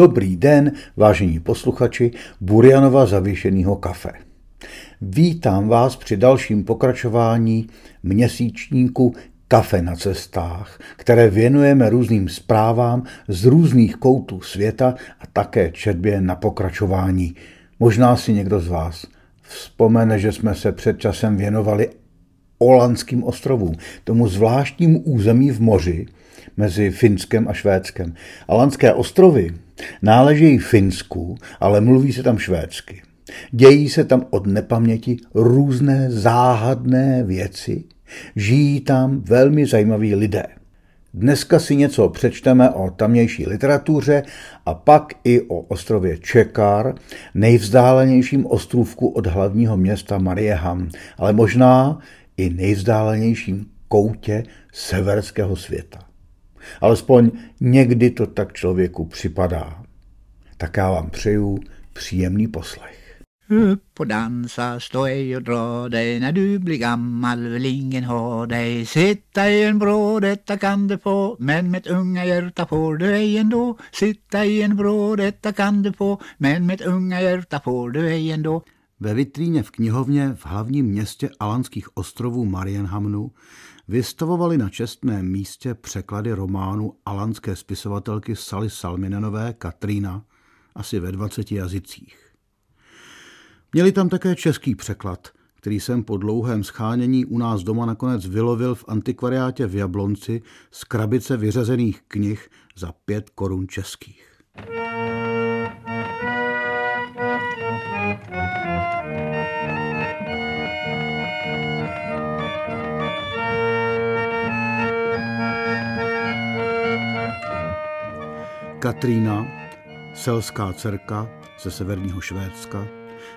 Dobrý den, vážení posluchači Burjanova zavěšeného kafe. Vítám vás při dalším pokračování měsíčníku Kafe na cestách, které věnujeme různým zprávám z různých koutů světa a také četbě na pokračování. Možná si někdo z vás vzpomene, že jsme se před časem věnovali Olandským ostrovům, tomu zvláštnímu území v moři mezi Finskem a Švédskem. Alandské ostrovy náležejí Finsku, ale mluví se tam švédsky. Dějí se tam od nepaměti různé záhadné věci, žijí tam velmi zajímaví lidé. Dneska si něco přečteme o tamnější literatuře a pak i o ostrově Čekar, nejvzdálenějším ostrůvku od hlavního města Marieham, ale možná i nejvzdálenějším koutě severského světa. Alespoň někdy to tak člověku připadá. Tak já vám přeju příjemný poslech. Upp och dansa, stå ej och dra dig När du blir gammal vill ingen ha dig Sitta i en vrå, detta kan du få Men mitt unga hjärta får du ej ändå Sitta i en vrå, detta kan du få Men mitt unga hjärta får du ej ändå Ve vitríně v knihovně v hlavním městě Alanských ostrovů Marienhamnu vystavovali na čestném místě překlady románu alanské spisovatelky Sally Salminenové Katrína asi ve 20 jazycích. Měli tam také český překlad, který jsem po dlouhém schánění u nás doma nakonec vylovil v antikvariátě v Jablonci z krabice vyřazených knih za pět korun českých. Katrína, selská dcerka ze severního Švédska,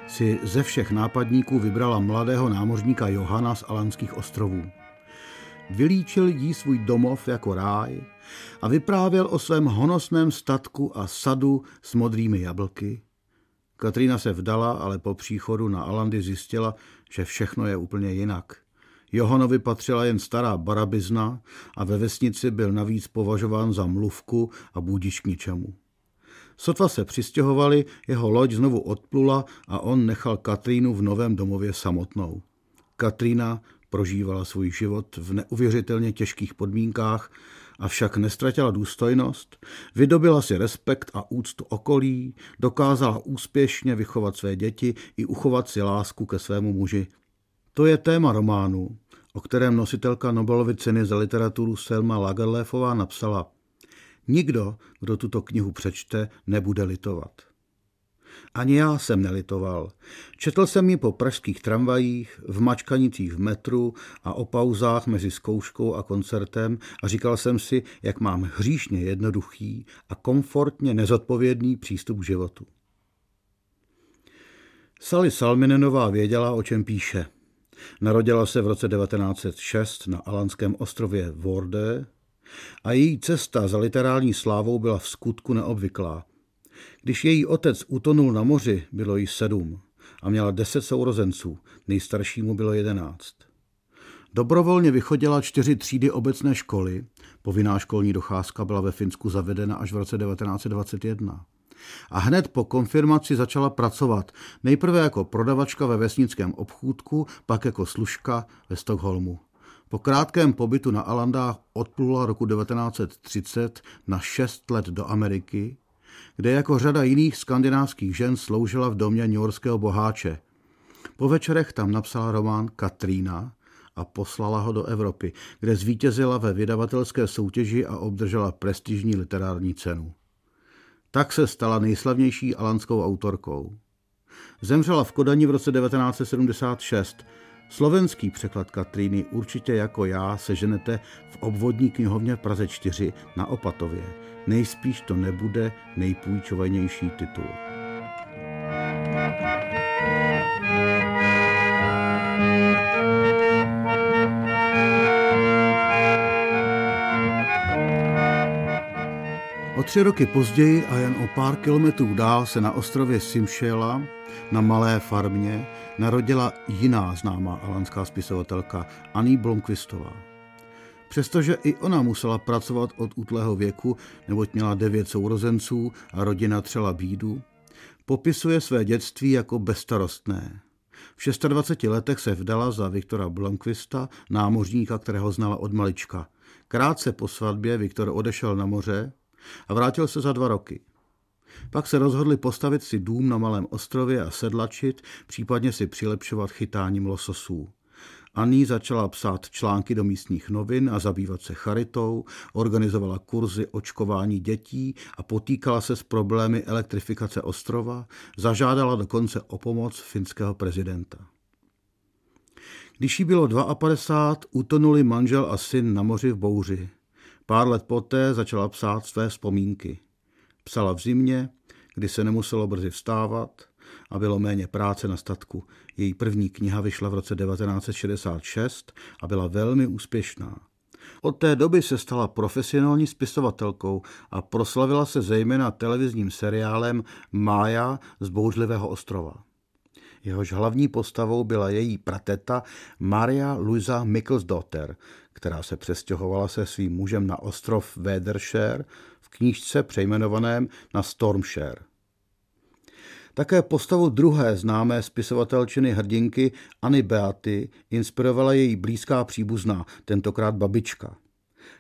si ze všech nápadníků vybrala mladého námořníka Johana z Alanských ostrovů. Vylíčil jí svůj domov jako ráj a vyprávěl o svém honosném statku a sadu s modrými jablky. Katrína se vdala, ale po příchodu na Alandy zjistila, že všechno je úplně jinak. Johanovi patřila jen stará barabizna a ve vesnici byl navíc považován za mluvku a bůdiš k ničemu. Sotva se přistěhovali, jeho loď znovu odplula a on nechal Katrínu v novém domově samotnou. Katrína prožívala svůj život v neuvěřitelně těžkých podmínkách, avšak nestratila důstojnost, vydobila si respekt a úctu okolí, dokázala úspěšně vychovat své děti i uchovat si lásku ke svému muži. To je téma románu, o kterém nositelka Nobelovy ceny za literaturu Selma Lagerlöfová napsala Nikdo, kdo tuto knihu přečte, nebude litovat. Ani já jsem nelitoval. Četl jsem ji po pražských tramvajích, v mačkanicích v metru a o pauzách mezi zkouškou a koncertem a říkal jsem si, jak mám hříšně jednoduchý a komfortně nezodpovědný přístup k životu. Sally Salminenová věděla, o čem píše. Narodila se v roce 1906 na alanském ostrově Vorde a její cesta za literární slávou byla v skutku neobvyklá. Když její otec utonul na moři, bylo jí sedm a měla deset sourozenců, nejstaršímu bylo jedenáct. Dobrovolně vychodila čtyři třídy obecné školy, povinná školní docházka byla ve Finsku zavedena až v roce 1921 a hned po konfirmaci začala pracovat. Nejprve jako prodavačka ve vesnickém obchůdku, pak jako služka ve Stockholmu. Po krátkém pobytu na Alandách odplula roku 1930 na šest let do Ameriky, kde jako řada jiných skandinávských žen sloužila v domě newyorského boháče. Po večerech tam napsala román Katrína a poslala ho do Evropy, kde zvítězila ve vydavatelské soutěži a obdržela prestižní literární cenu. Tak se stala nejslavnější alanskou autorkou. Zemřela v Kodani v roce 1976. Slovenský překlad Katríny určitě jako já seženete v obvodní knihovně Praze 4 na Opatově. Nejspíš to nebude nejpůjčovanější titul. Tři roky později a jen o pár kilometrů dál se na ostrově Simšela na malé farmě narodila jiná známá alanská spisovatelka Annie Blomqvistová. Přestože i ona musela pracovat od útlého věku, neboť měla devět sourozenců a rodina třela bídu, popisuje své dětství jako bezstarostné. V 26 letech se vdala za Viktora Blomqvista, námořníka, kterého znala od malička. Krátce po svatbě Viktor odešel na moře a vrátil se za dva roky. Pak se rozhodli postavit si dům na malém ostrově a sedlačit, případně si přilepšovat chytáním lososů. Aní začala psát články do místních novin a zabývat se charitou, organizovala kurzy očkování dětí a potýkala se s problémy elektrifikace ostrova, zažádala dokonce o pomoc finského prezidenta. Když jí bylo 52, utonuli manžel a syn na moři v bouři. Pár let poté začala psát své vzpomínky. Psala v zimě, kdy se nemuselo brzy vstávat a bylo méně práce na statku. Její první kniha vyšla v roce 1966 a byla velmi úspěšná. Od té doby se stala profesionální spisovatelkou a proslavila se zejména televizním seriálem Mája z Bouřlivého ostrova. Jehož hlavní postavou byla její prateta Maria Luisa Mikkelsdotter, která se přestěhovala se svým mužem na ostrov Wedershare v knížce přejmenovaném na Stormshare. Také postavu druhé známé spisovatelčiny hrdinky Anny Beaty inspirovala její blízká příbuzná, tentokrát babička.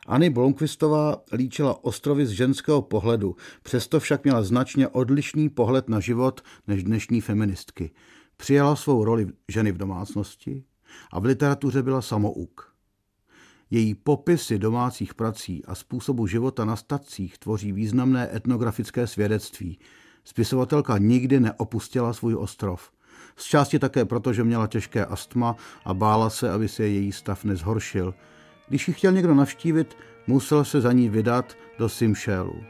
Anny Blomqvistová líčila ostrovy z ženského pohledu, přesto však měla značně odlišný pohled na život než dnešní feministky. Přijala svou roli ženy v domácnosti a v literatuře byla samouk. Její popisy domácích prací a způsobu života na stacích tvoří významné etnografické svědectví. Spisovatelka nikdy neopustila svůj ostrov. Z části také proto, že měla těžké astma a bála se, aby se její stav nezhoršil. Když ji chtěl někdo navštívit, musel se za ní vydat do Simšélu.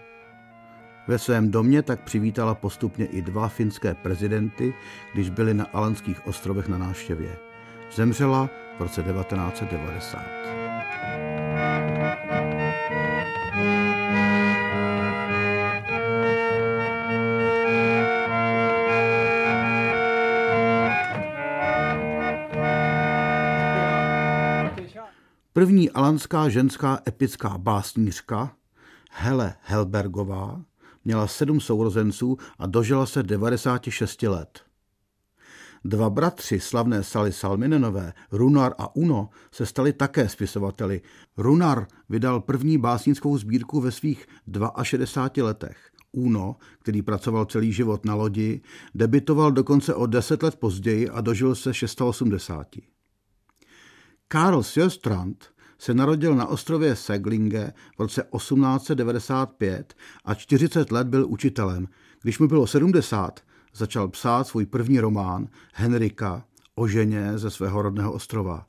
Ve svém domě tak přivítala postupně i dva finské prezidenty, když byli na Alanských ostrovech na návštěvě. Zemřela v roce 1990. První alanská ženská epická básnířka Hele Helbergová měla sedm sourozenců a dožila se 96 let. Dva bratři slavné Sally Salminenové, Runar a Uno, se stali také spisovateli. Runar vydal první básnickou sbírku ve svých 62 letech. Uno, který pracoval celý život na lodi, debitoval dokonce o deset let později a dožil se 680. Karl Sjöstrand se narodil na ostrově Seglinge v roce 1895 a 40 let byl učitelem. Když mu bylo 70, začal psát svůj první román Henrika o ženě ze svého rodného ostrova.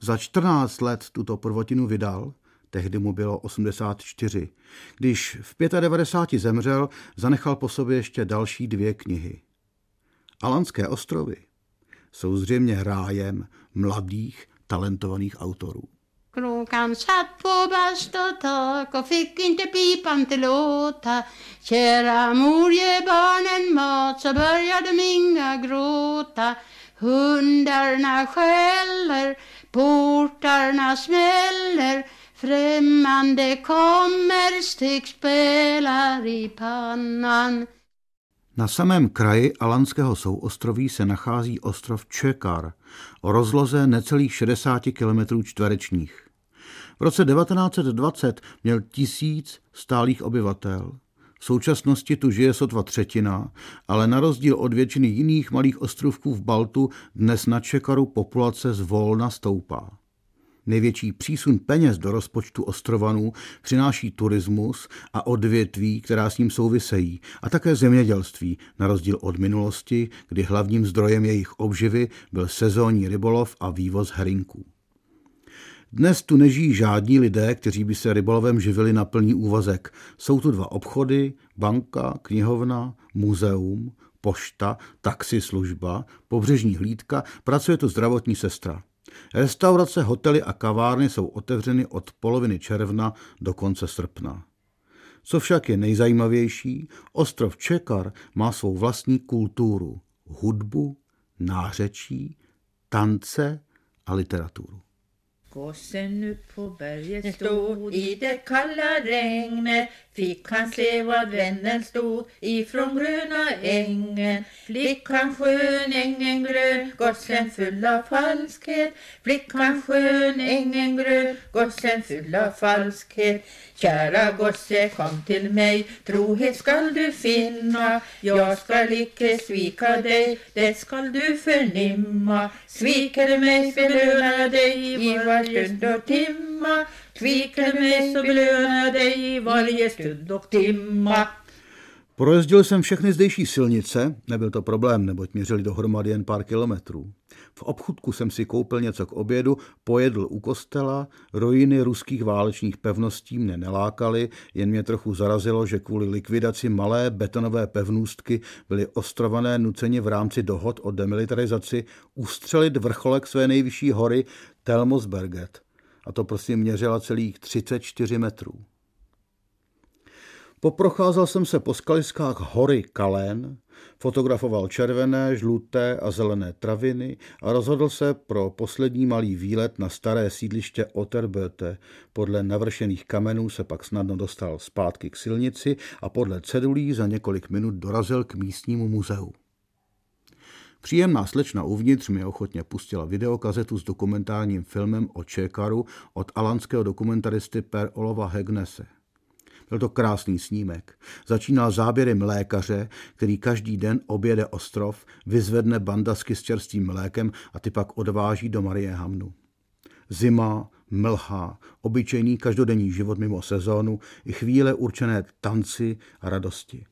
Za 14 let tuto prvotinu vydal, tehdy mu bylo 84. Když v 95 zemřel, zanechal po sobě ještě další dvě knihy. Alanské ostrovy jsou zřejmě rájem mladých, talentovaných autorů. Kråkan satt på bast och fick inte pipan till låta. Kära mor, ge barnen mat så börjar de inga gråta. Hundarna skäller, portarna smäller. Främmande kommer, stickspelar i pannan. Na samém kraji Alanského souostroví se nachází ostrov Čekar o rozloze necelých 60 km čtverečních. V roce 1920 měl tisíc stálých obyvatel. V současnosti tu žije sotva třetina, ale na rozdíl od většiny jiných malých ostrovků v Baltu dnes na Čekaru populace zvolna stoupá. Největší přísun peněz do rozpočtu ostrovanů přináší turismus a odvětví, která s ním souvisejí, a také zemědělství, na rozdíl od minulosti, kdy hlavním zdrojem jejich obživy byl sezónní rybolov a vývoz herinků. Dnes tu nežijí žádní lidé, kteří by se rybolovem živili na plný úvazek. Jsou tu dva obchody, banka, knihovna, muzeum, pošta, taxislužba, pobřežní hlídka, pracuje tu zdravotní sestra. Restaurace, hotely a kavárny jsou otevřeny od poloviny června do konce srpna. Co však je nejzajímavější, ostrov Čekar má svou vlastní kulturu, hudbu, nářečí, tance a literaturu. Gossen upp på berget stod i det kalla regnet Fick han se vad vännen stod ifrån gröna ängen. Flickan skön, ängen grön, gossen full av falskhet. Flickan skön, ängen grön, gossen full av falskhet. Kära gosse, kom till mig, trohet skall du finna. Jag skall icke svika dig, det skall du förnimma. Sviker du mig, belönar dig i varje stund och timma. Mig, så belönar jag dig varje stund och timma Projezdil jsem všechny zdejší silnice, nebyl to problém, neboť měřili dohromady jen pár kilometrů. V obchudku jsem si koupil něco k obědu, pojedl u kostela, rojiny ruských válečných pevností mne nelákaly, jen mě trochu zarazilo, že kvůli likvidaci malé betonové pevnůstky byly ostrované nuceně v rámci dohod o demilitarizaci ustřelit vrcholek své nejvyšší hory Telmosberget. A to prosím měřila celých 34 metrů. Poprocházel jsem se po skaliskách hory Kalén, fotografoval červené, žluté a zelené traviny a rozhodl se pro poslední malý výlet na staré sídliště Otterböte. Podle navršených kamenů se pak snadno dostal zpátky k silnici a podle cedulí za několik minut dorazil k místnímu muzeu. Příjemná slečna uvnitř mi ochotně pustila videokazetu s dokumentárním filmem o Čekaru od alanského dokumentaristy Per Olova Hegnese. Byl to krásný snímek. Začínal záběrem lékaře, který každý den objede ostrov, vyzvedne bandasky s čerstvým mlékem a ty pak odváží do Marie Hamnu. Zima, mlha, obyčejný každodenní život mimo sezónu i chvíle určené tanci a radosti.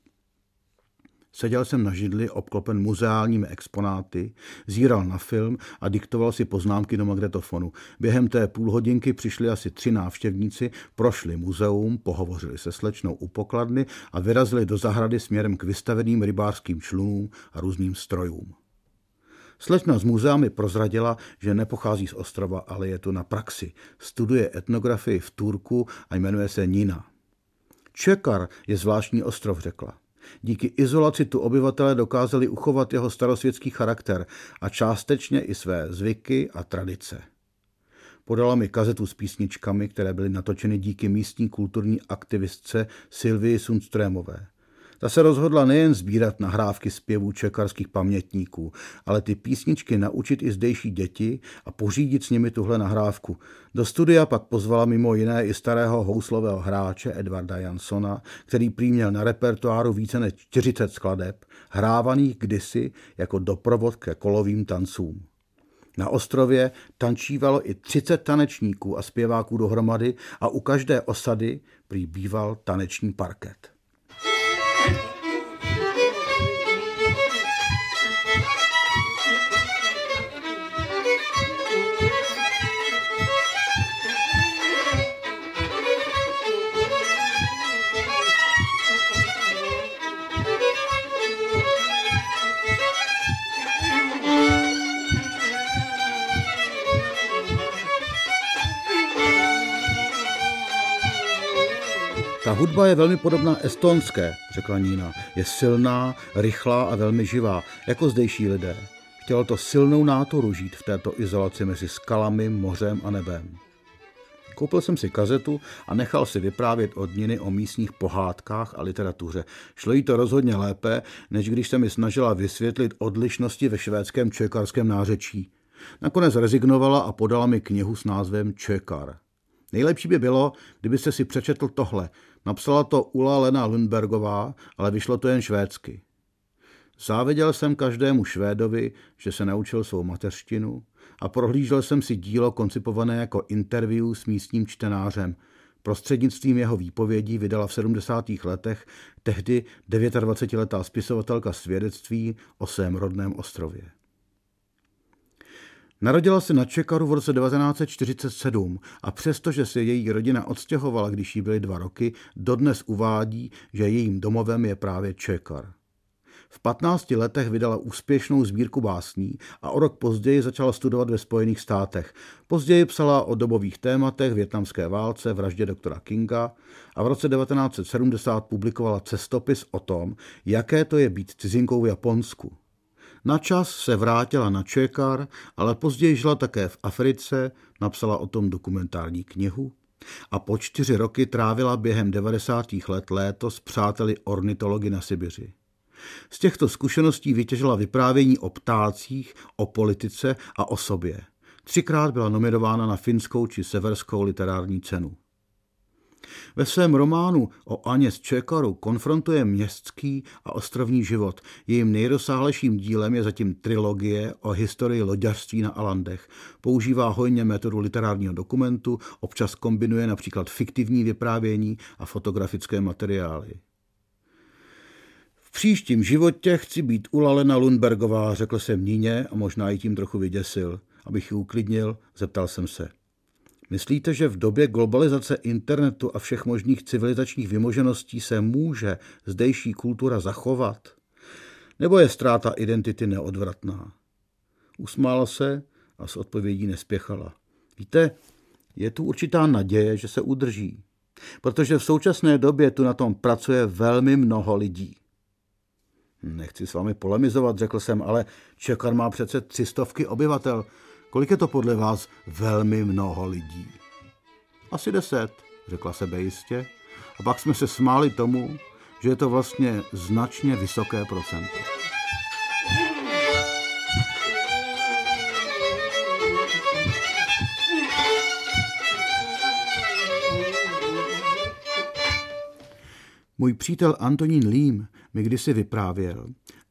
Seděl jsem na židli obklopen muzeálními exponáty, zíral na film a diktoval si poznámky do magnetofonu. Během té půlhodinky přišli asi tři návštěvníci, prošli muzeum, pohovořili se slečnou u pokladny a vyrazili do zahrady směrem k vystaveným rybářským člunům a různým strojům. Slečna z muzea mi prozradila, že nepochází z ostrova, ale je tu na praxi. Studuje etnografii v Turku a jmenuje se Nina. Čekar je zvláštní ostrov, řekla. Díky izolaci tu obyvatele dokázali uchovat jeho starosvětský charakter a částečně i své zvyky a tradice. Podala mi kazetu s písničkami, které byly natočeny díky místní kulturní aktivistce Sylvii Sundströmové. Ta se rozhodla nejen sbírat nahrávky zpěvů čekarských pamětníků, ale ty písničky naučit i zdejší děti a pořídit s nimi tuhle nahrávku. Do studia pak pozvala mimo jiné i starého houslového hráče Edvarda Jansona, který prý měl na repertoáru více než 40 skladeb, hrávaných kdysi jako doprovod ke kolovým tancům. Na ostrově tančívalo i 30 tanečníků a zpěváků dohromady a u každé osady prý býval taneční parket. Ta hudba je velmi podobná estonské, řekla Nína. Je silná, rychlá a velmi živá, jako zdejší lidé. Chtělo to silnou nátoru žít v této izolaci mezi skalami, mořem a nebem. Koupil jsem si kazetu a nechal si vyprávět od Niny o místních pohádkách a literatuře. Šlo jí to rozhodně lépe, než když se mi snažila vysvětlit odlišnosti ve švédském čekarském nářečí. Nakonec rezignovala a podala mi knihu s názvem Čekar. Nejlepší by bylo, kdybyste si přečetl tohle. Napsala to Ula Lena Lundbergová, ale vyšlo to jen švédsky. Záviděl jsem každému Švédovi, že se naučil svou mateřštinu a prohlížel jsem si dílo koncipované jako interview s místním čtenářem. Prostřednictvím jeho výpovědí vydala v 70. letech tehdy 29-letá spisovatelka svědectví o svém rodném ostrově. Narodila se na Čekaru v roce 1947 a přestože se její rodina odstěhovala, když jí byly dva roky, dodnes uvádí, že jejím domovem je právě Čekar. V 15 letech vydala úspěšnou sbírku básní a o rok později začala studovat ve Spojených státech. Později psala o dobových tématech, větnamské válce, vraždě doktora Kinga a v roce 1970 publikovala cestopis o tom, jaké to je být cizinkou v Japonsku. Na čas se vrátila na Čekar, ale později žila také v Africe, napsala o tom dokumentární knihu a po čtyři roky trávila během 90. let léto s přáteli ornitology na Sibiři. Z těchto zkušeností vytěžila vyprávění o ptácích, o politice a o sobě. Třikrát byla nominována na finskou či severskou literární cenu. Ve svém románu o Aně z Čekaru konfrontuje městský a ostrovní život. Jejím nejrozsáhlejším dílem je zatím trilogie o historii loďařství na Alandech. Používá hojně metodu literárního dokumentu, občas kombinuje například fiktivní vyprávění a fotografické materiály příštím životě chci být ulalena Lundbergová, řekl jsem Níně a možná i tím trochu vyděsil. Abych ji uklidnil, zeptal jsem se. Myslíte, že v době globalizace internetu a všech možných civilizačních vymožeností se může zdejší kultura zachovat? Nebo je ztráta identity neodvratná? Usmála se a s odpovědí nespěchala. Víte, je tu určitá naděje, že se udrží. Protože v současné době tu na tom pracuje velmi mnoho lidí. Nechci s vámi polemizovat, řekl jsem, ale Čekar má přece tři stovky obyvatel. Kolik je to podle vás velmi mnoho lidí? Asi deset, řekla sebe jistě. A pak jsme se smáli tomu, že je to vlastně značně vysoké procento. Můj přítel Antonín Lím mi kdysi vyprávěl,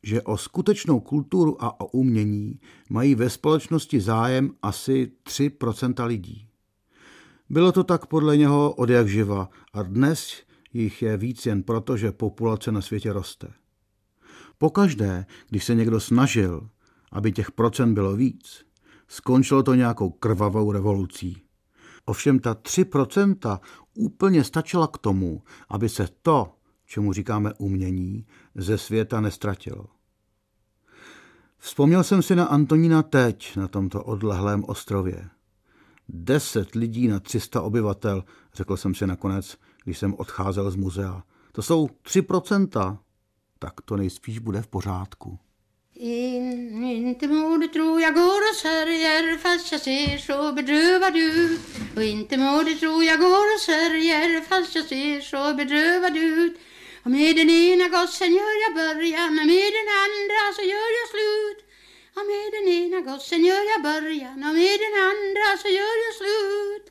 že o skutečnou kulturu a o umění mají ve společnosti zájem asi 3% lidí. Bylo to tak podle něho od jak živa a dnes jich je víc jen proto, že populace na světě roste. Pokaždé, když se někdo snažil, aby těch procent bylo víc, skončilo to nějakou krvavou revolucí. Ovšem ta 3% úplně stačila k tomu, aby se to, čemu říkáme umění, ze světa nestratilo. Vzpomněl jsem si na Antonína teď, na tomto odlehlém ostrově. Deset lidí na 300 obyvatel, řekl jsem si nakonec, když jsem odcházel z muzea. To jsou tři procenta. Tak to nejspíš bude v pořádku. Jag går och sörjer fast jag ser så bedrövad ut jag går och sörjer fast jag ser så bedrövad ut Och med den ena gossen gör jag början och med den andra så gör jag slut. Och med den ena gossen gör jag början och med den andra så gör jag slut.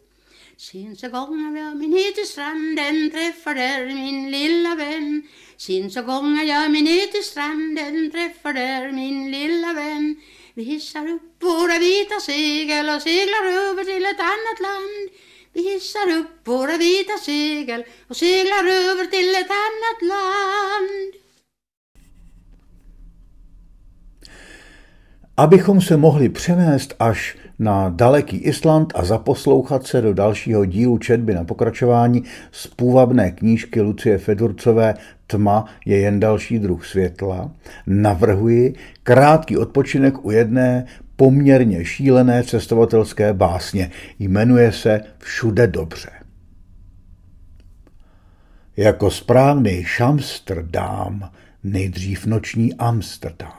Sen så gångar jag mig ner till stranden, träffar där min lilla vän. Sen så gångar jag mig ner till stranden, träffar där min lilla vän. Vi hissar upp våra vita segel och seglar över till ett annat land. Vi hissar upp våra vita segel och seglar över till ett annat land. Abychom se mohli přenést až na daleký Island a zaposlouchat se do dalšího dílu četby na pokračování z půvabné knížky Lucie Fedurcové Tma je jen další druh světla, navrhuji krátký odpočinek u jedné poměrně šílené cestovatelské básně. Jmenuje se Všude dobře. Jako správný Šamsterdám, nejdřív noční Amsterdam.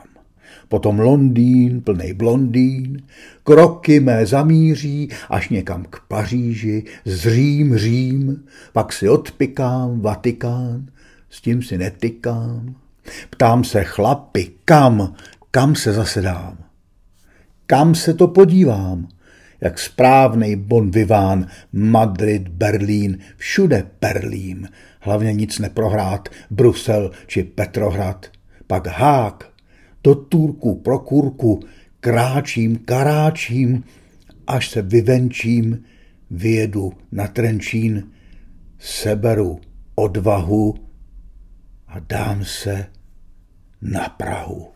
Potom Londýn, plný blondýn, kroky mé zamíří až někam k Paříži, zřím Řím, pak si odpikám Vatikán, s tím si netykám. Ptám se chlapi, kam, kam se zasedám. Kam se to podívám? Jak správnej bon viván, Madrid, Berlín, všude Berlín, hlavně nic neprohrát, Brusel či Petrohrad, pak Hák, do Turku pro kurku, kráčím, karáčím, až se vyvenčím, vyjedu na Trenčín, seberu odvahu a dám se na Prahu.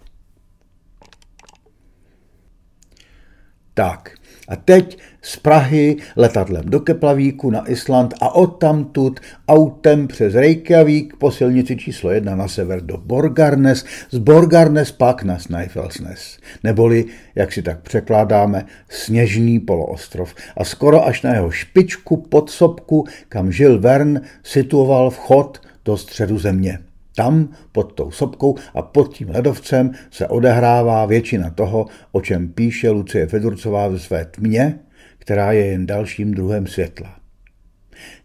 Tak, a teď z Prahy letadlem do Keplavíku na Island a odtamtud autem přes Reykjavík po silnici číslo jedna na sever do Borgarnes, z Borgarnes pak na Snæfellsnes, neboli, jak si tak překládáme, sněžný poloostrov. A skoro až na jeho špičku pod sopku, kam žil Vern, situoval vchod do středu země. Tam, pod tou sopkou a pod tím ledovcem, se odehrává většina toho, o čem píše Lucie Fedurcová ve své tmě, která je jen dalším druhem světla.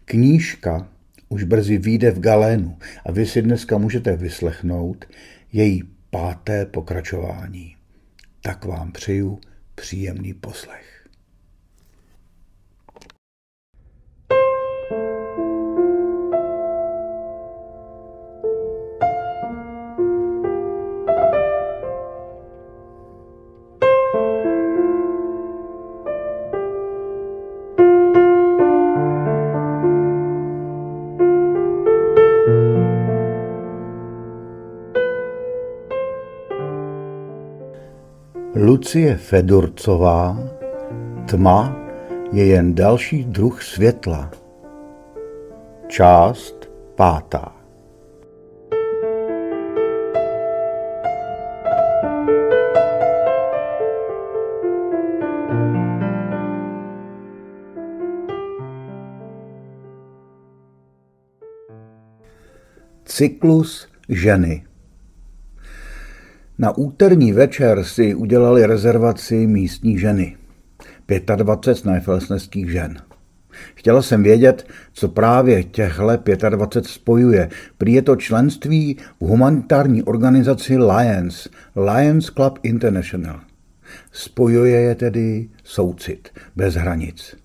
Knížka už brzy vyjde v Galénu a vy si dneska můžete vyslechnout její páté pokračování. Tak vám přeju příjemný poslech. Lucie Fedurcová Tma je jen další druh světla. Část pátá. Cyklus ženy na úterní večer si udělali rezervaci místní ženy. 25 snajfelsneských žen. Chtěla jsem vědět, co právě těchhle 25 spojuje. Prý je to členství v humanitární organizaci Lions, Lions Club International. Spojuje je tedy soucit, bez hranic.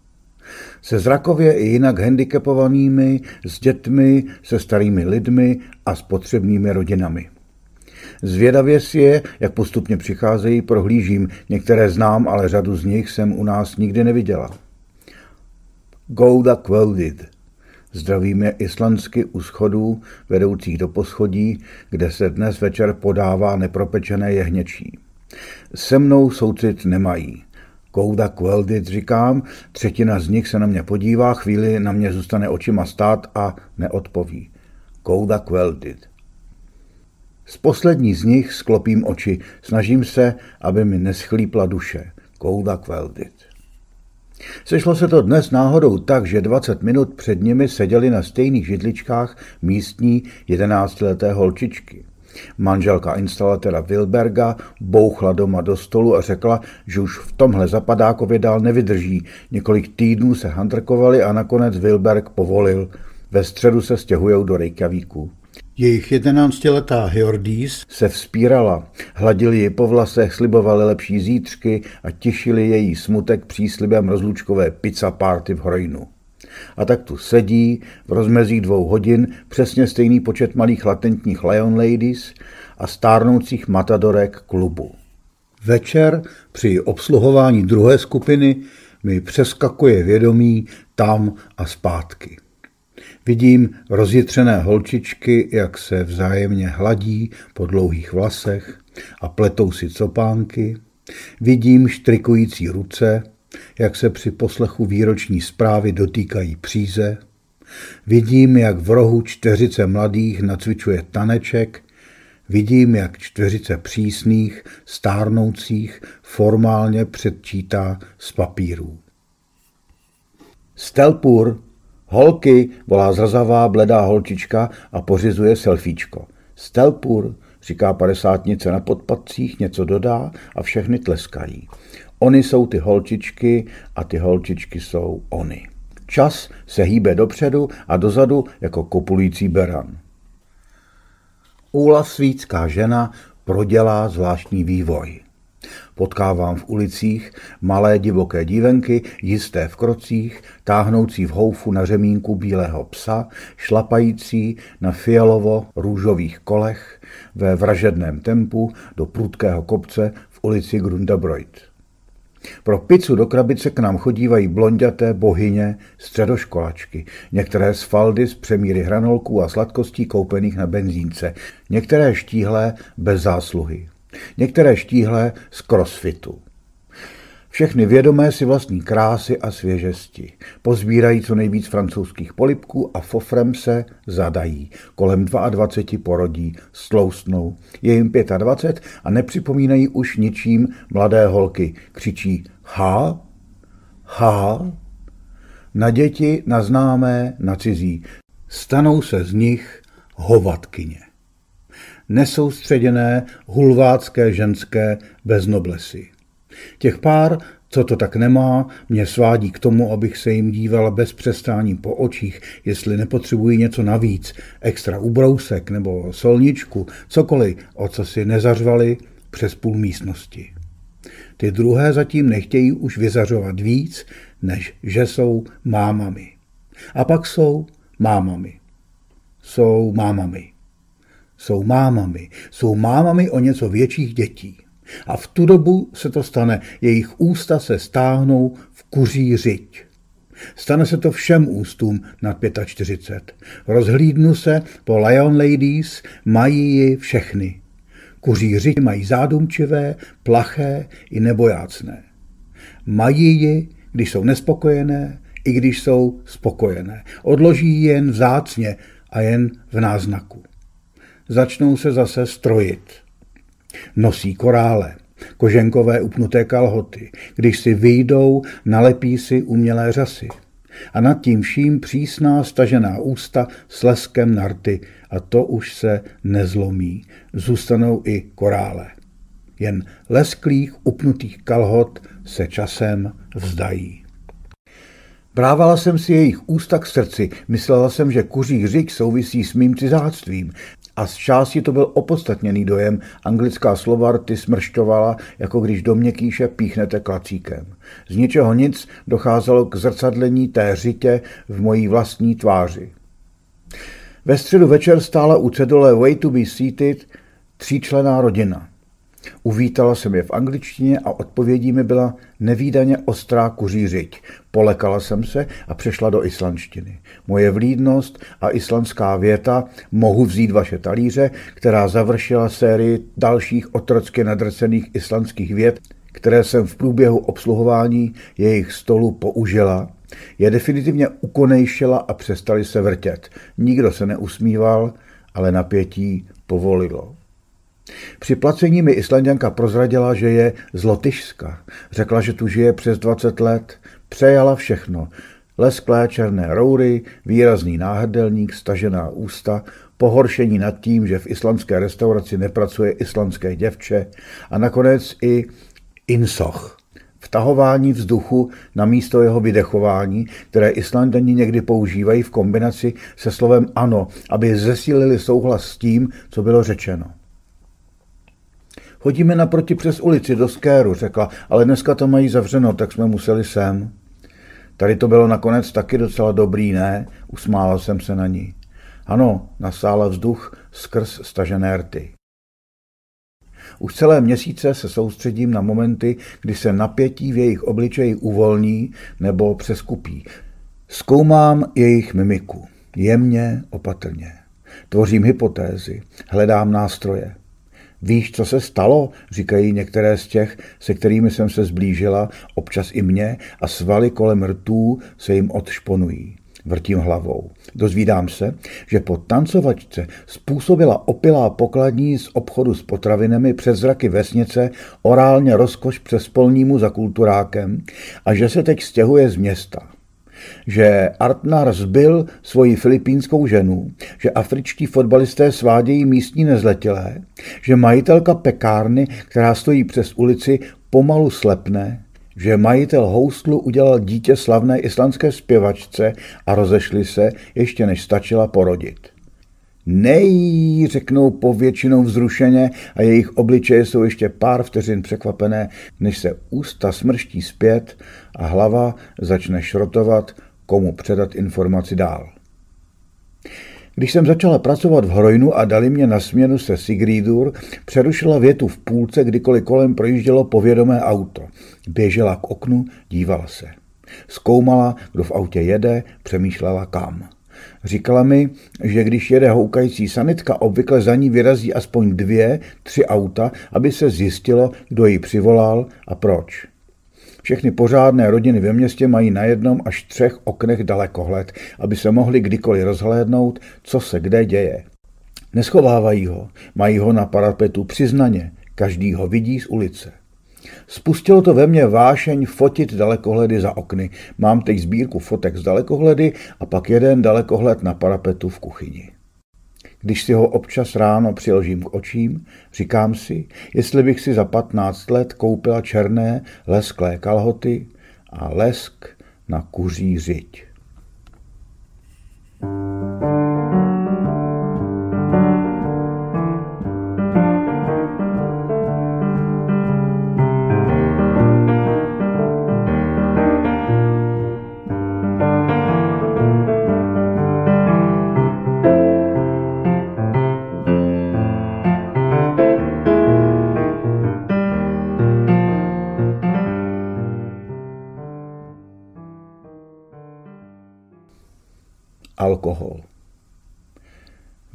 Se zrakově i jinak handicapovanými, s dětmi, se starými lidmi a s potřebnými rodinami. Zvědavě si je, jak postupně přicházejí, prohlížím. Některé znám, ale řadu z nich jsem u nás nikdy neviděla. Gouda Kveldid. Zdravíme islandsky u schodů vedoucích do poschodí, kde se dnes večer podává nepropečené jehněčí. Se mnou soucit nemají. Kouda Kveldit říkám, třetina z nich se na mě podívá, chvíli na mě zůstane očima stát a neodpoví. Kouda Kveldit. Z poslední z nich sklopím oči, snažím se, aby mi neschlípla duše. Kouda kveldit. Sešlo se to dnes náhodou tak, že 20 minut před nimi seděli na stejných židličkách místní jedenáctileté holčičky. Manželka instalatéra Wilberga bouchla doma do stolu a řekla, že už v tomhle zapadákově dál nevydrží. Několik týdnů se handrkovali a nakonec Wilberg povolil. Ve středu se stěhujou do Reykjavíku. Jejich jedenáctiletá Hjordís se vzpírala, hladili ji po vlasech, slibovali lepší zítřky a těšili její smutek příslibem rozlučkové pizza party v Hrojnu. A tak tu sedí v rozmezí dvou hodin přesně stejný počet malých latentních Lion Ladies a stárnoucích matadorek klubu. Večer při obsluhování druhé skupiny mi přeskakuje vědomí tam a zpátky. Vidím rozjitřené holčičky, jak se vzájemně hladí po dlouhých vlasech a pletou si copánky. Vidím štrikující ruce, jak se při poslechu výroční zprávy dotýkají příze. Vidím, jak v rohu čtyřice mladých nacvičuje taneček. Vidím, jak čtyřice přísných, stárnoucích formálně předčítá z papírů. Stelpur Holky, volá zrzavá, bledá holčička a pořizuje selfiečko. Stelpur, říká padesátnice na podpadcích, něco dodá a všechny tleskají. Oni jsou ty holčičky a ty holčičky jsou oni. Čas se hýbe dopředu a dozadu jako kopulující beran. Úla svítská žena prodělá zvláštní vývoj. Potkávám v ulicích malé divoké dívenky, jisté v krocích, táhnoucí v houfu na řemínku bílého psa, šlapající na fialovo-růžových kolech ve vražedném tempu do prudkého kopce v ulici Grundabroid. Pro pizzu do krabice k nám chodívají blonděté bohyně středoškolačky, některé z faldy z přemíry hranolků a sladkostí koupených na benzínce, některé štíhlé bez zásluhy, některé štíhlé z crossfitu. Všechny vědomé si vlastní krásy a svěžesti. Pozbírají co nejvíc francouzských polipků a fofrem se zadají. Kolem 22 porodí, stloustnou. Je jim 25 a nepřipomínají už ničím mladé holky. Křičí ha, ha, na děti, na známé, na cizí. Stanou se z nich hovatkyně. Nesoustředěné, hulvácké ženské bez noblesy. Těch pár, co to tak nemá, mě svádí k tomu, abych se jim díval bez přestání po očích, jestli nepotřebují něco navíc, extra ubrousek nebo solničku, cokoliv, o co si nezařvali přes půl místnosti. Ty druhé zatím nechtějí už vyzařovat víc, než že jsou mámami. A pak jsou mámami. Jsou mámami. Jsou mámami. Jsou mámami o něco větších dětí. A v tu dobu se to stane. Jejich ústa se stáhnou v kuří řiď. Stane se to všem ústům nad 45. Rozhlídnu se po Lion Ladies, mají ji všechny. Kuří řiď mají zádumčivé, plaché i nebojácné. Mají ji, když jsou nespokojené, i když jsou spokojené. Odloží ji jen vzácně a jen v náznaku. Začnou se zase strojit. Nosí korále, koženkové upnuté kalhoty. Když si vyjdou, nalepí si umělé řasy. A nad tím vším přísná stažená ústa s leskem narty a to už se nezlomí. Zůstanou i korále. Jen lesklých upnutých kalhot se časem vzdají. Brávala jsem si jejich ústa k srdci, myslela jsem, že kuří hřik souvisí s mým cizáctvím, a z části to byl opodstatněný dojem. Anglická slova rty smršťovala, jako když do měkýše píchnete klacíkem. Z ničeho nic docházelo k zrcadlení té řitě v mojí vlastní tváři. Ve středu večer stála u cedule Way to be seated tříčlená rodina. Uvítala jsem je v angličtině a odpovědí mi byla nevýdaně ostrá kuří. Polekala jsem se a přešla do islandštiny. Moje vlídnost a islandská věta mohu vzít vaše talíře, která završila sérii dalších otrocky nadrcených islandských vět, které jsem v průběhu obsluhování jejich stolu použila, je definitivně ukonejšila a přestali se vrtět. Nikdo se neusmíval, ale napětí povolilo. Při placení mi Islandianka prozradila, že je z Lotyšska. Řekla, že tu žije přes 20 let. Přejala všechno. Lesklé černé roury, výrazný náhrdelník, stažená ústa, pohoršení nad tím, že v islandské restauraci nepracuje islandské děvče a nakonec i insoch. Vtahování vzduchu na místo jeho vydechování, které Islandani někdy používají v kombinaci se slovem ano, aby zesílili souhlas s tím, co bylo řečeno. Chodíme naproti přes ulici do Skéru, řekla, ale dneska to mají zavřeno, tak jsme museli sem. Tady to bylo nakonec taky docela dobrý, ne? Usmála jsem se na ní. Ano, nasála vzduch skrz stažené rty. Už celé měsíce se soustředím na momenty, kdy se napětí v jejich obličeji uvolní nebo přeskupí. Zkoumám jejich mimiku. Jemně, opatrně. Tvořím hypotézy, hledám nástroje. Víš, co se stalo? Říkají některé z těch, se kterými jsem se zblížila, občas i mě, a svaly kolem rtů se jim odšponují. Vrtím hlavou. Dozvídám se, že po tancovačce způsobila opilá pokladní z obchodu s potravinami přes zraky vesnice orálně rozkoš přes polnímu za kulturákem a že se teď stěhuje z města že Artnar zbyl svoji filipínskou ženu, že afričtí fotbalisté svádějí místní nezletilé, že majitelka pekárny, která stojí přes ulici, pomalu slepne, že majitel houstlu udělal dítě slavné islandské zpěvačce a rozešli se, ještě než stačila porodit. Nej, řeknou povětšinou vzrušeně a jejich obličeje jsou ještě pár vteřin překvapené, než se ústa smrští zpět a hlava začne šrotovat, komu předat informaci dál. Když jsem začala pracovat v Hrojnu a dali mě na směnu se Sigridur, přerušila větu v půlce, kdykoliv kolem projíždělo povědomé auto. Běžela k oknu, dívala se. Zkoumala, kdo v autě jede, přemýšlela kam. Říkala mi, že když jede houkající sanitka, obvykle za ní vyrazí aspoň dvě, tři auta, aby se zjistilo, kdo ji přivolal a proč. Všechny pořádné rodiny ve městě mají na jednom až třech oknech dalekohled, aby se mohli kdykoliv rozhlédnout, co se kde děje. Neschovávají ho, mají ho na parapetu přiznaně, každý ho vidí z ulice. Spustilo to ve mně vášeň fotit dalekohledy za okny. Mám teď sbírku fotek z dalekohledy a pak jeden dalekohled na parapetu v kuchyni. Když si ho občas ráno přiložím k očím, říkám si, jestli bych si za 15 let koupila černé lesklé kalhoty a lesk na kuří řiď.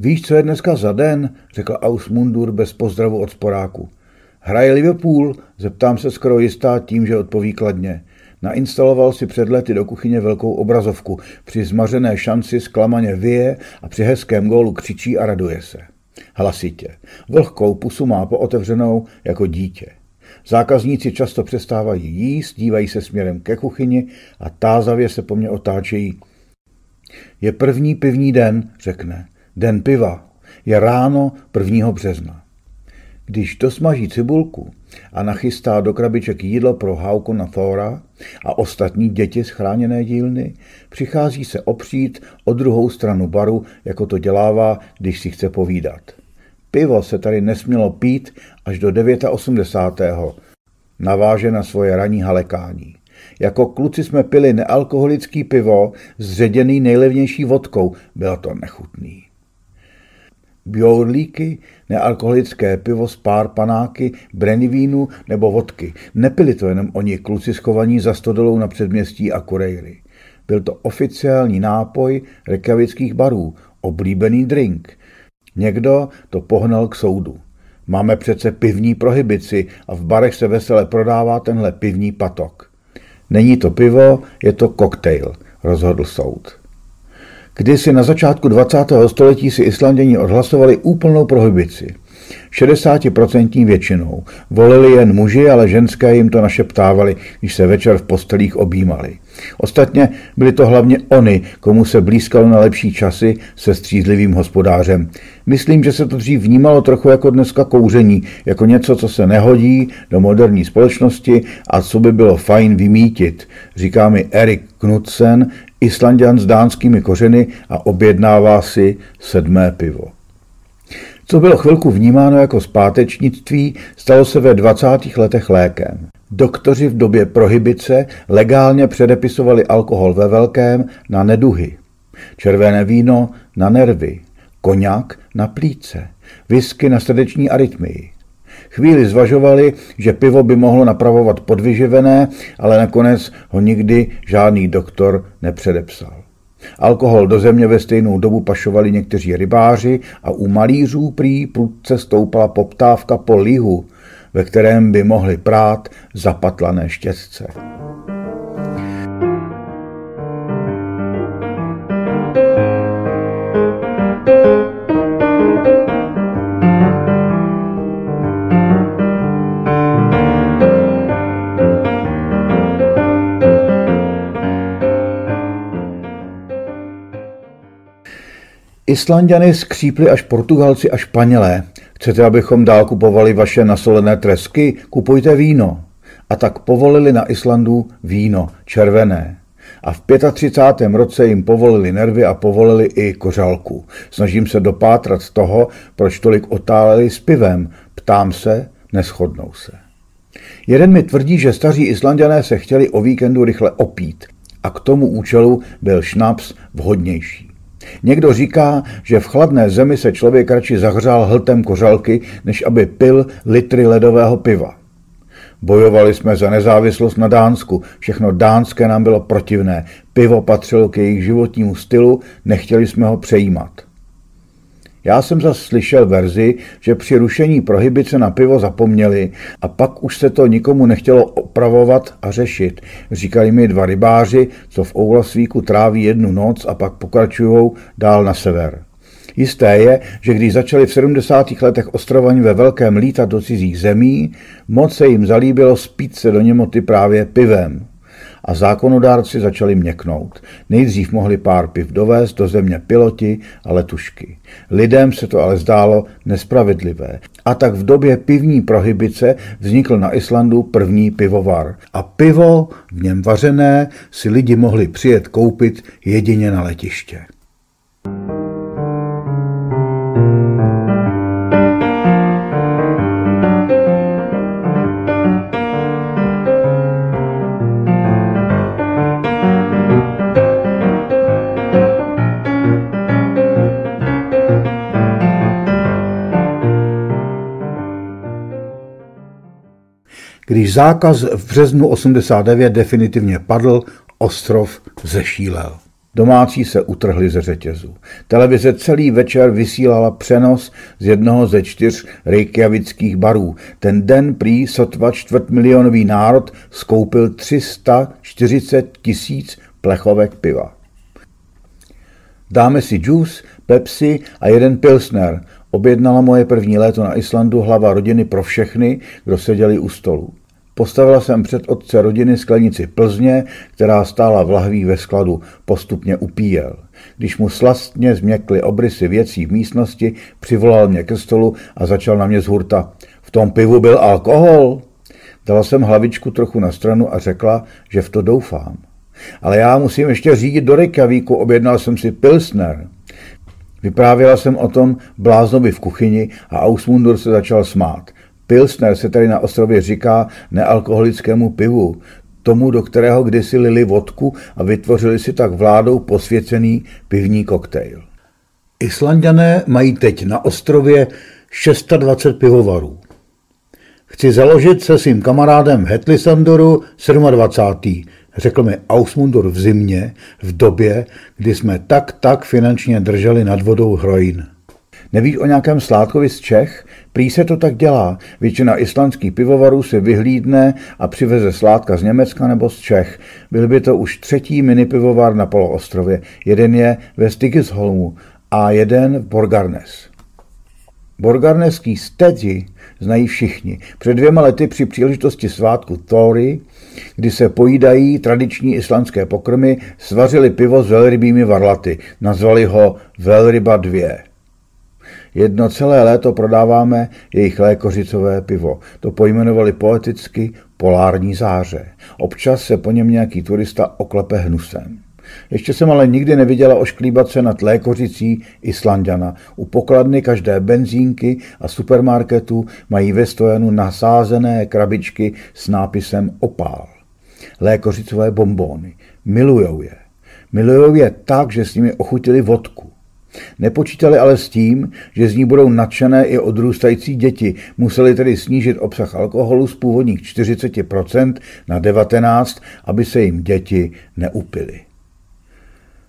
Víš, co je dneska za den? řekl Ausmundur bez pozdravu od sporáku. Hraje Liverpool? Zeptám se skoro jistá tím, že odpoví kladně. Nainstaloval si před lety do kuchyně velkou obrazovku. Při zmařené šanci zklamaně vyje a při hezkém gólu křičí a raduje se. Hlasitě. Vlhkou pusu má pootevřenou jako dítě. Zákazníci často přestávají jíst, dívají se směrem ke kuchyni a tázavě se po mně otáčejí. Je první pivní den, řekne. Den piva. Je ráno 1. března. Když dosmaží cibulku a nachystá do krabiček jídlo pro Hauku na Thora a ostatní děti z chráněné dílny, přichází se opřít o druhou stranu baru, jako to dělává, když si chce povídat. Pivo se tady nesmělo pít až do 89. Naváže na svoje ranní halekání. Jako kluci jsme pili nealkoholický pivo, zředěný nejlevnější vodkou. Bylo to nechutný. Bjorlíky, nealkoholické pivo s pár panáky, brenivínu nebo vodky. Nepili to jenom oni, kluci schovaní za stodolou na předměstí a kurejry. Byl to oficiální nápoj rekavických barů, oblíbený drink. Někdo to pohnal k soudu. Máme přece pivní prohibici a v barech se vesele prodává tenhle pivní patok. Není to pivo, je to koktejl, rozhodl soud. Kdysi na začátku 20. století si Islanděni odhlasovali úplnou prohibici. 60% většinou. Volili jen muži, ale ženské jim to našeptávali, když se večer v postelích objímali. Ostatně byly to hlavně oni, komu se blízkalo na lepší časy se střízlivým hospodářem. Myslím, že se to dřív vnímalo trochu jako dneska kouření, jako něco, co se nehodí do moderní společnosti a co by bylo fajn vymítit, říká mi Erik Knudsen, Islandian s dánskými kořeny a objednává si sedmé pivo. Co bylo chvilku vnímáno jako zpátečnictví, stalo se ve 20. letech lékem. Doktoři v době prohibice legálně předepisovali alkohol ve velkém na neduhy. Červené víno na nervy, koněk na plíce, whisky na srdeční arytmii. Chvíli zvažovali, že pivo by mohlo napravovat podvyživené, ale nakonec ho nikdy žádný doktor nepředepsal. Alkohol do země ve stejnou dobu pašovali někteří rybáři a u malířů prý prudce stoupala poptávka po lihu, ve kterém by mohli prát zapatlané štětce. Islandiany skřípli až Portugalci a Španělé. Chcete, abychom dál kupovali vaše nasolené tresky? Kupujte víno. A tak povolili na Islandu víno, červené. a v 35. roce jim povolili nervy a povolili i kořálku. Snažím se dopátrat toho, proč tolik otáleli s pivem. Ptám se, neschodnou se. Jeden mi tvrdí, že staří Islandiané se chtěli o víkendu rychle opít a k tomu účelu byl šnaps vhodnější. Někdo říká, že v chladné zemi se člověk radši zahřál hltem kořalky, než aby pil litry ledového piva. Bojovali jsme za nezávislost na Dánsku, všechno dánské nám bylo protivné, pivo patřilo k jejich životnímu stylu, nechtěli jsme ho přejímat. Já jsem zase slyšel verzi, že při rušení prohybice na pivo zapomněli a pak už se to nikomu nechtělo opravovat a řešit. Říkali mi dva rybáři, co v Oulasvíku tráví jednu noc a pak pokračují dál na sever. Jisté je, že když začali v 70. letech ostrovaní ve velkém lítat do cizích zemí, moc se jim zalíbilo spít se do němoty právě pivem a zákonodárci začali měknout. Nejdřív mohli pár piv dovést do země piloti a letušky. Lidem se to ale zdálo nespravedlivé. A tak v době pivní prohybice vznikl na Islandu první pivovar. A pivo, v něm vařené, si lidi mohli přijet koupit jedině na letiště. Když zákaz v březnu 89 definitivně padl, ostrov zešílel. Domácí se utrhli ze řetězu. Televize celý večer vysílala přenos z jednoho ze čtyř reykjavických barů. Ten den prý sotva čtvrtmilionový národ skoupil 340 tisíc plechovek piva. Dáme si džus, Pepsi a jeden Pilsner. Objednala moje první léto na Islandu hlava rodiny pro všechny, kdo seděli u stolu. Postavila jsem před otce rodiny sklenici Plzně, která stála v lahví ve skladu, postupně upíjel. Když mu slastně změkly obrysy věcí v místnosti, přivolal mě ke stolu a začal na mě z hurta. V tom pivu byl alkohol. Dala jsem hlavičku trochu na stranu a řekla, že v to doufám. Ale já musím ještě řídit do Reykjavíku, objednal jsem si Pilsner. Vyprávěla jsem o tom bláznovi v kuchyni a Ausmundur se začal smát. Pilsner se tady na ostrově říká nealkoholickému pivu, tomu, do kterého kdysi lili vodku a vytvořili si tak vládou posvěcený pivní koktejl. Islandané mají teď na ostrově 620 pivovarů. Chci založit se svým kamarádem Hetlisandoru 27. řekl mi Ausmundur v zimě, v době, kdy jsme tak tak finančně drželi nad vodou hrojin. Nevíš o nějakém sládkovi z Čech? Prý se to tak dělá. Většina islandských pivovarů si vyhlídne a přiveze sládka z Německa nebo z Čech. Byl by to už třetí mini pivovar na poloostrově. Jeden je ve Stigisholmu a jeden v Borgarnes. Borgarneský stedi znají všichni. Před dvěma lety při příležitosti svátku Thory, kdy se pojídají tradiční islandské pokrmy, svařili pivo s velrybými varlaty. Nazvali ho Velryba 2. Jedno celé léto prodáváme jejich lékořicové pivo. To pojmenovali poeticky polární záře. Občas se po něm nějaký turista oklepe hnusem. Ještě jsem ale nikdy neviděla ošklíbat se nad lékořicí Islandiana. U pokladny každé benzínky a supermarketu mají ve stojanu nasázené krabičky s nápisem opál. Lékořicové bombóny. Milujou je. Milujou je tak, že s nimi ochutili vodku. Nepočítali ale s tím, že z ní budou nadšené i odrůstající děti. Museli tedy snížit obsah alkoholu z původních 40% na 19%, aby se jim děti neupily.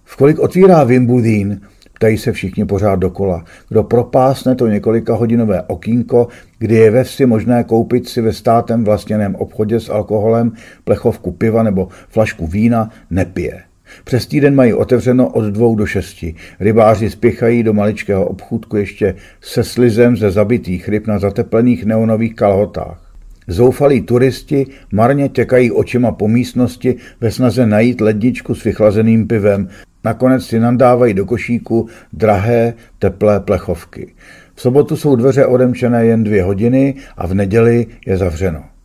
V kolik otvírá Wimbledon, ptají se všichni pořád dokola. Kdo propásne to několika hodinové okýnko, kdy je ve vsi možné koupit si ve státem vlastněném obchodě s alkoholem plechovku piva nebo flašku vína, nepije. Přes týden mají otevřeno od dvou do šesti. Rybáři spěchají do maličkého obchůdku ještě se slizem ze zabitých ryb na zateplených neonových kalhotách. Zoufalí turisti marně těkají očima po místnosti ve snaze najít ledničku s vychlazeným pivem. Nakonec si nandávají do košíku drahé, teplé plechovky. V sobotu jsou dveře odemčené jen dvě hodiny a v neděli je zavřeno.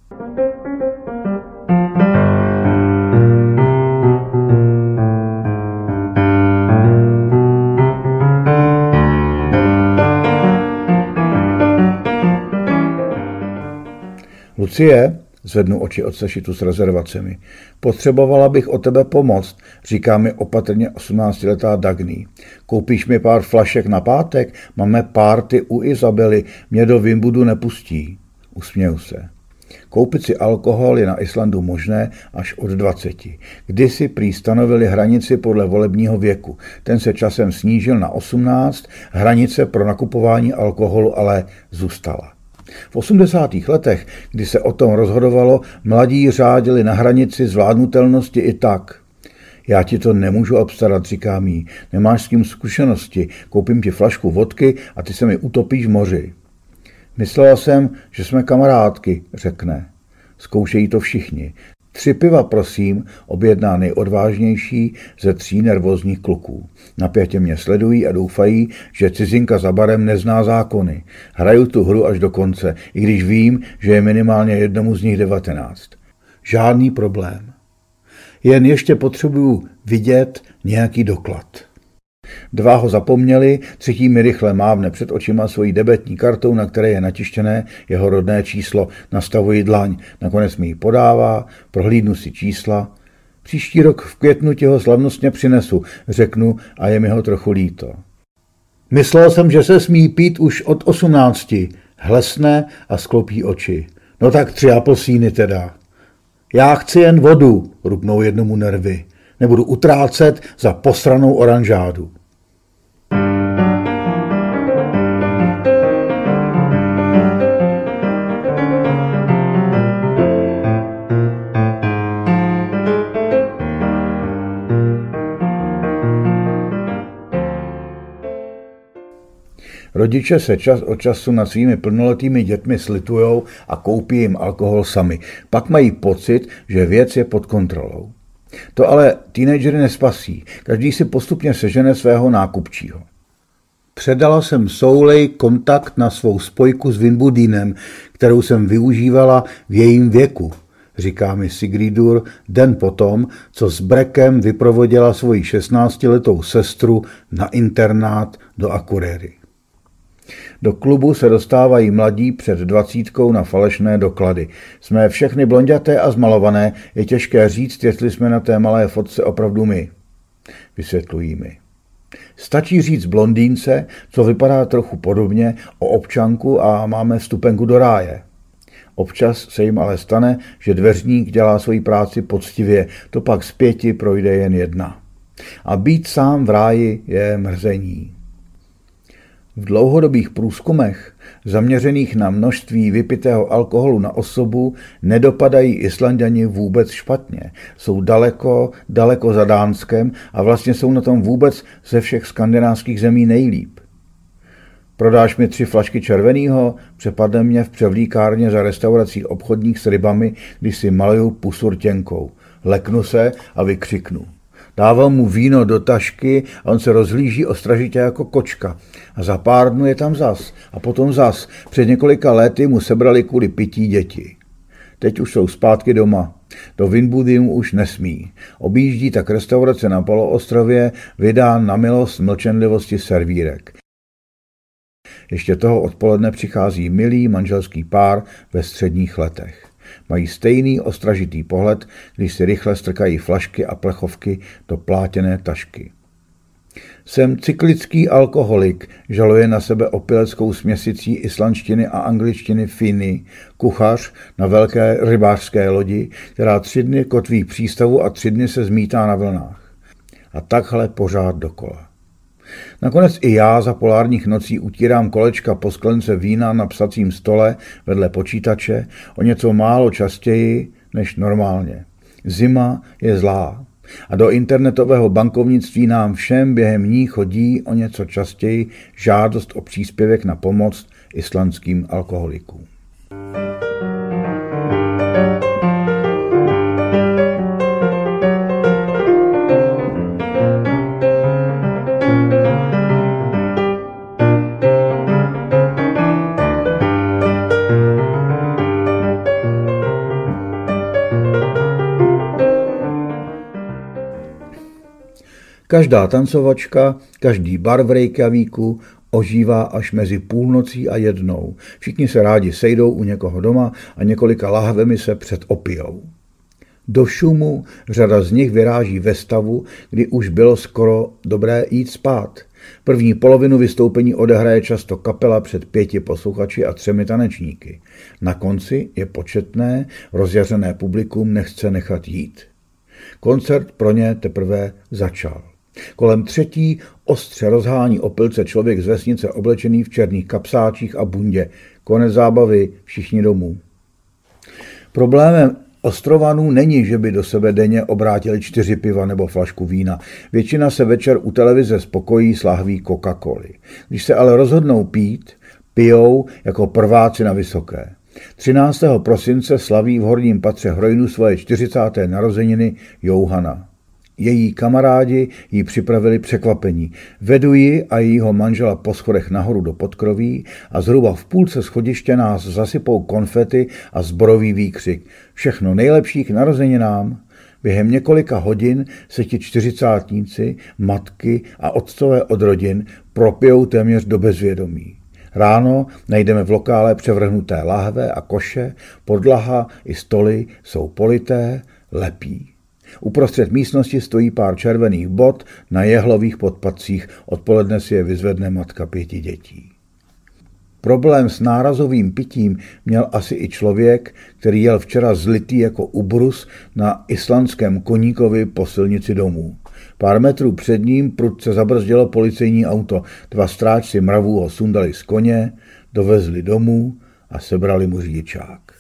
Lucie, zvednu oči od sešitu s rezervacemi. Potřebovala bych o tebe pomoct, říká mi opatrně 18-letá Dagny. Koupíš mi pár flašek na pátek? Máme párty u Izabely, mě do Vimbudu nepustí. Usměju se. Koupit si alkohol je na Islandu možné až od 20. Kdysi prý stanovili hranici podle volebního věku. Ten se časem snížil na 18, hranice pro nakupování alkoholu ale zůstala. V 80. letech, kdy se o tom rozhodovalo, mladí řádili na hranici zvládnutelnosti i tak. Já ti to nemůžu obstarat, říká mi. Nemáš s tím zkušenosti. Koupím ti flašku vodky a ty se mi utopíš v moři. Myslela jsem, že jsme kamarádky, řekne. Zkoušejí to všichni. Tři piva, prosím, objedná nejodvážnější ze tří nervózních kluků. Napětě mě sledují a doufají, že cizinka za barem nezná zákony. Hraju tu hru až do konce, i když vím, že je minimálně jednomu z nich devatenáct. Žádný problém. Jen ještě potřebuju vidět nějaký doklad. Dva ho zapomněli, třetí mi rychle mávne před očima svojí debetní kartou, na které je natištěné jeho rodné číslo. Nastavuji dlaň, nakonec mi ji podává, prohlídnu si čísla. Příští rok v květnu tě ho slavnostně přinesu, řeknu a je mi ho trochu líto. Myslel jsem, že se smí pít už od osmnácti. Hlesne a sklopí oči. No tak tři apelsíny teda. Já chci jen vodu, rupnou jednomu nervy. Nebudu utrácet za posranou oranžádu. Rodiče se čas od času nad svými plnoletými dětmi slitujou a koupí jim alkohol sami. Pak mají pocit, že věc je pod kontrolou. To ale teenagery nespasí. Každý si postupně sežene svého nákupčího. Předala jsem Soulej kontakt na svou spojku s Winbudinem, kterou jsem využívala v jejím věku, říká mi Sigridur den potom, co s Brekem vyprovodila svoji 16-letou sestru na internát do Akurery. Do klubu se dostávají mladí před dvacítkou na falešné doklady. Jsme všechny blonděté a zmalované, je těžké říct, jestli jsme na té malé fotce opravdu my. Vysvětlují mi. Stačí říct blondýnce, co vypadá trochu podobně, o občanku a máme vstupenku do ráje. Občas se jim ale stane, že dveřník dělá svoji práci poctivě, to pak z pěti projde jen jedna. A být sám v ráji je mrzení. V dlouhodobých průzkumech, zaměřených na množství vypitého alkoholu na osobu, nedopadají Islandiani vůbec špatně. Jsou daleko, daleko za Dánskem a vlastně jsou na tom vůbec ze všech skandinávských zemí nejlíp. Prodáš mi tři flašky červeného, přepadne mě v převlíkárně za restaurací obchodních s rybami, když si maluju pusu rtěnkou. Leknu se a vykřiknu. Dával mu víno do tašky a on se rozhlíží ostražitě jako kočka. A za pár dnů je tam zas. A potom zas. Před několika lety mu sebrali kvůli pití děti. Teď už jsou zpátky doma. Do Winbudium už nesmí. Objíždí tak restaurace na poloostrově, vydá na milost mlčenlivosti servírek. Ještě toho odpoledne přichází milý manželský pár ve středních letech. Mají stejný ostražitý pohled, když si rychle strkají flašky a plechovky do plátěné tašky. Jsem cyklický alkoholik, žaluje na sebe opileckou směsicí islandštiny a angličtiny Finy, kuchař na velké rybářské lodi, která tři dny kotví přístavu a tři dny se zmítá na vlnách. A takhle pořád dokola. Nakonec i já za polárních nocí utírám kolečka po sklence vína na psacím stole vedle počítače o něco málo častěji než normálně. Zima je zlá. A do internetového bankovnictví nám všem během ní chodí o něco častěji žádost o příspěvek na pomoc islandským alkoholikům. Každá tancovačka, každý bar v Reykjavíku ožívá až mezi půlnocí a jednou. Všichni se rádi sejdou u někoho doma a několika lahvemi se předopijou. Do šumu řada z nich vyráží ve stavu, kdy už bylo skoro dobré jít spát. První polovinu vystoupení odehraje často kapela před pěti posluchači a třemi tanečníky. Na konci je početné, rozjařené publikum nechce nechat jít. Koncert pro ně teprve začal. Kolem třetí ostře rozhání opilce člověk z vesnice oblečený v černých kapsáčích a bundě. Konec zábavy, všichni domů. Problémem Ostrovanů není, že by do sebe denně obrátili čtyři piva nebo flašku vína. Většina se večer u televize spokojí s lahví Coca-Coly. Když se ale rozhodnou pít, pijou jako prváci na vysoké. 13. prosince slaví v horním patře Hrojnu svoje 40. narozeniny Jouhana. Její kamarádi jí připravili překvapení. Vedu ji a jejího manžela po schodech nahoru do podkroví a zhruba v půlce schodiště nás zasypou konfety a zborový výkřik. Všechno nejlepší k narozeninám. Během několika hodin se ti čtyřicátníci, matky a otcové od rodin propijou téměř do bezvědomí. Ráno najdeme v lokále převrhnuté lahve a koše, podlaha i stoly jsou polité, lepí. Uprostřed místnosti stojí pár červených bot na jehlových podpacích. Odpoledne si je vyzvedne matka pěti dětí. Problém s nárazovým pitím měl asi i člověk, který jel včera zlitý jako ubrus na islandském koníkovi po silnici domů. Pár metrů před ním prudce zabrzdilo policejní auto. Dva stráčci mravů ho sundali z koně, dovezli domů a sebrali mu řidičák.